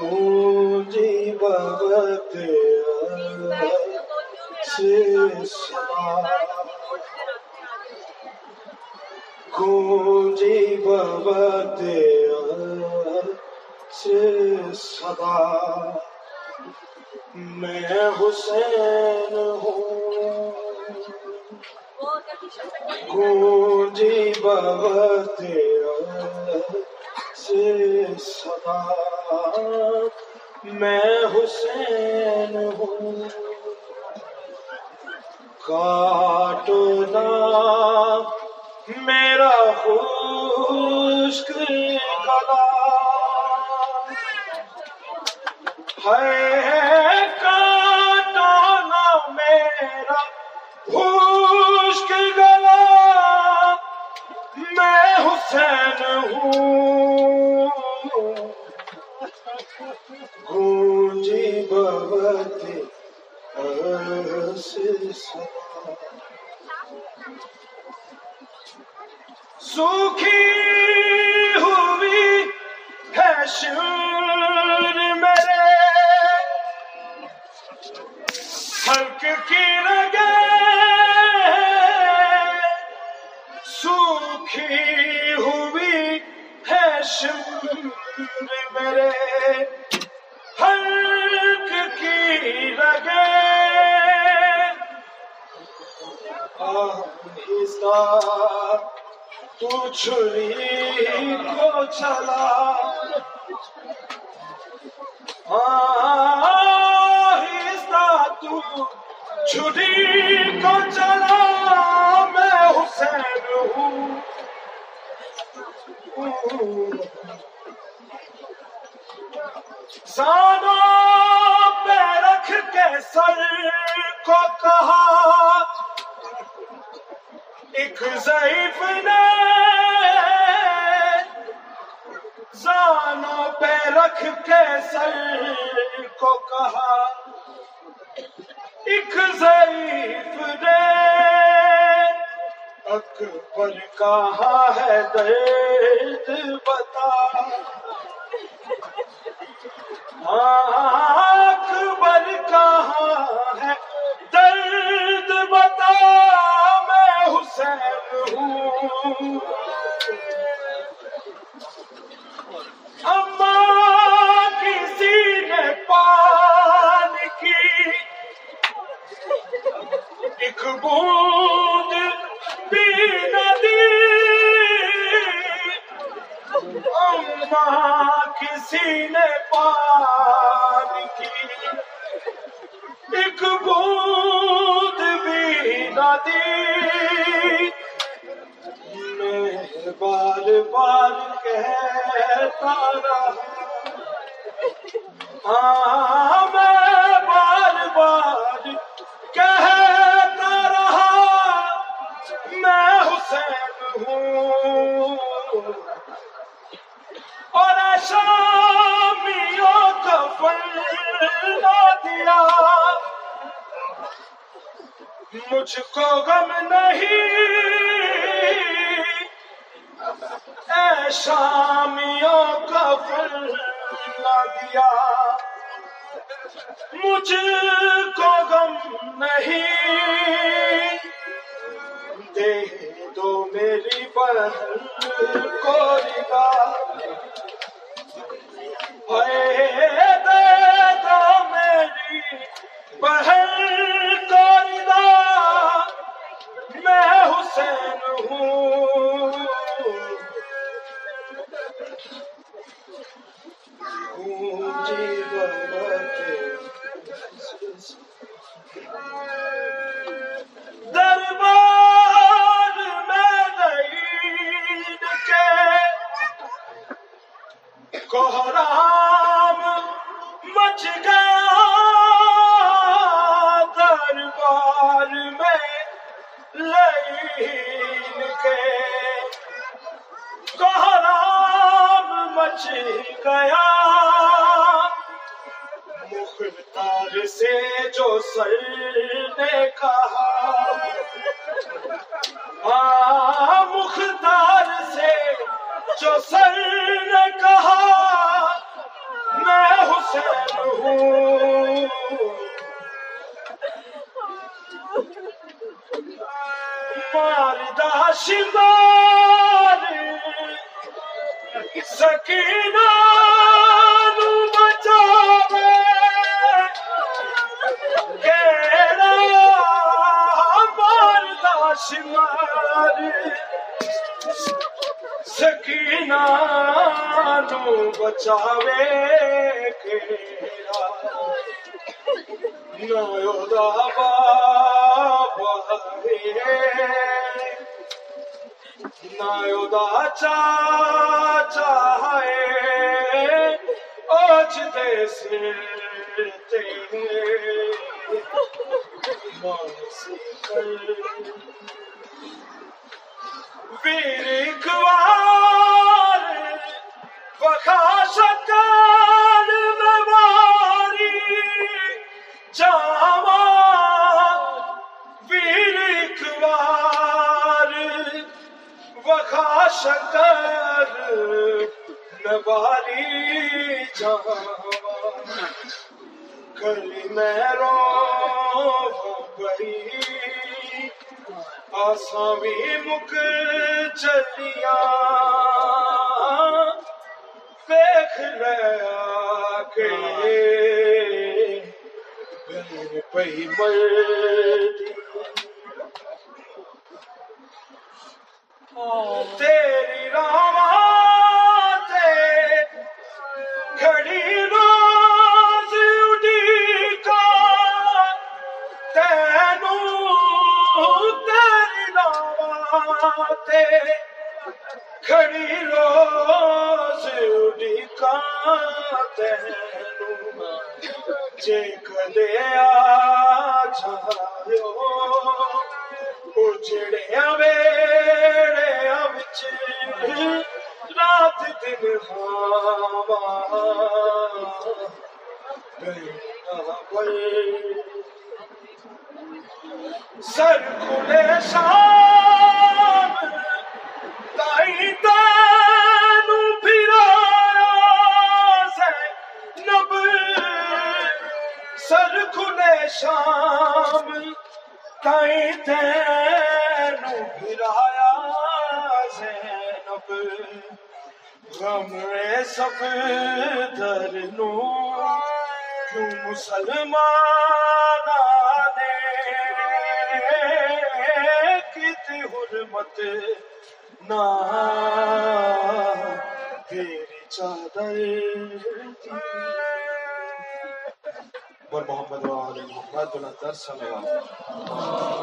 گونجی بابت سے صدا گونجی بابت سے میں حسین ہوں گونجی بابت سے صدا میں حسین ہوں۔ کاٹنا میرا خشک گلا ہے۔ حسین ہوں گونجی بابت سوکھی ہوئی ہے شور میرے حلق کی ہے شور میرے حلق کی رگے۔ آہستہ تو چھری کو چلا۔ آہستہ تو چھری کو چلا۔ میں حسین ہوں۔ سانوں پہ رکھ کے سر کو کہا۔ ایک ضعیف نے زانوں پہ رکھ کے سر کو کہا۔ ایک ضعیف نے ہاں، اکبر کہا ہے درد بتا۔ اکبر کہاں ہے درد بتا۔ میں حسین ہوں۔ اما کسی نے پان کی۔ ایک بوند کسی نے پار کی؟ ایک بوند بھی نہ دی۔ میں بار بار کہتا رہا۔ ہاں مجھ کو غم نہیں۔ اے شامیوں کا فرنا دیا۔ مجھ کو غم نہیں۔ دے دو میری بہن کو ردا اے دربار میں نعید کے کوہرام مچ گیا دربار میں لعین کے کوہرام مچ گیا مختار سے جو سر نے کہا۔ مختار سے جو سر نے کہا، میں حسین ہوں۔ ماردا شمار، سکینہ شمار سکینہ نو بچاوے نایو دا بابا نایو دا چاچا ہے اوچ دے مانسی کر ویر گوار وخا شکر مواری جاما ویر گوار وخا شکر نواری جاما کلی میں رو۔ آساں بھی مک چلیاں۔ دیکھ لیا کہ میرے پئی مرد تیری راہ کھڑی روز اڈی کا تینوں راہ کھڑی روز اڈی کا تینوں جے کدے آ چھایو اجڑیا ویڑیا وچ رات دن ہوا سر کھلے شام شام تائی تینو پھرایا زینب۔ غم سب در نو کیوں مسلمان نے۔ کتی حرمت نہ تیری چادر تھی بر محمد و آل محمد اللہ در صلوات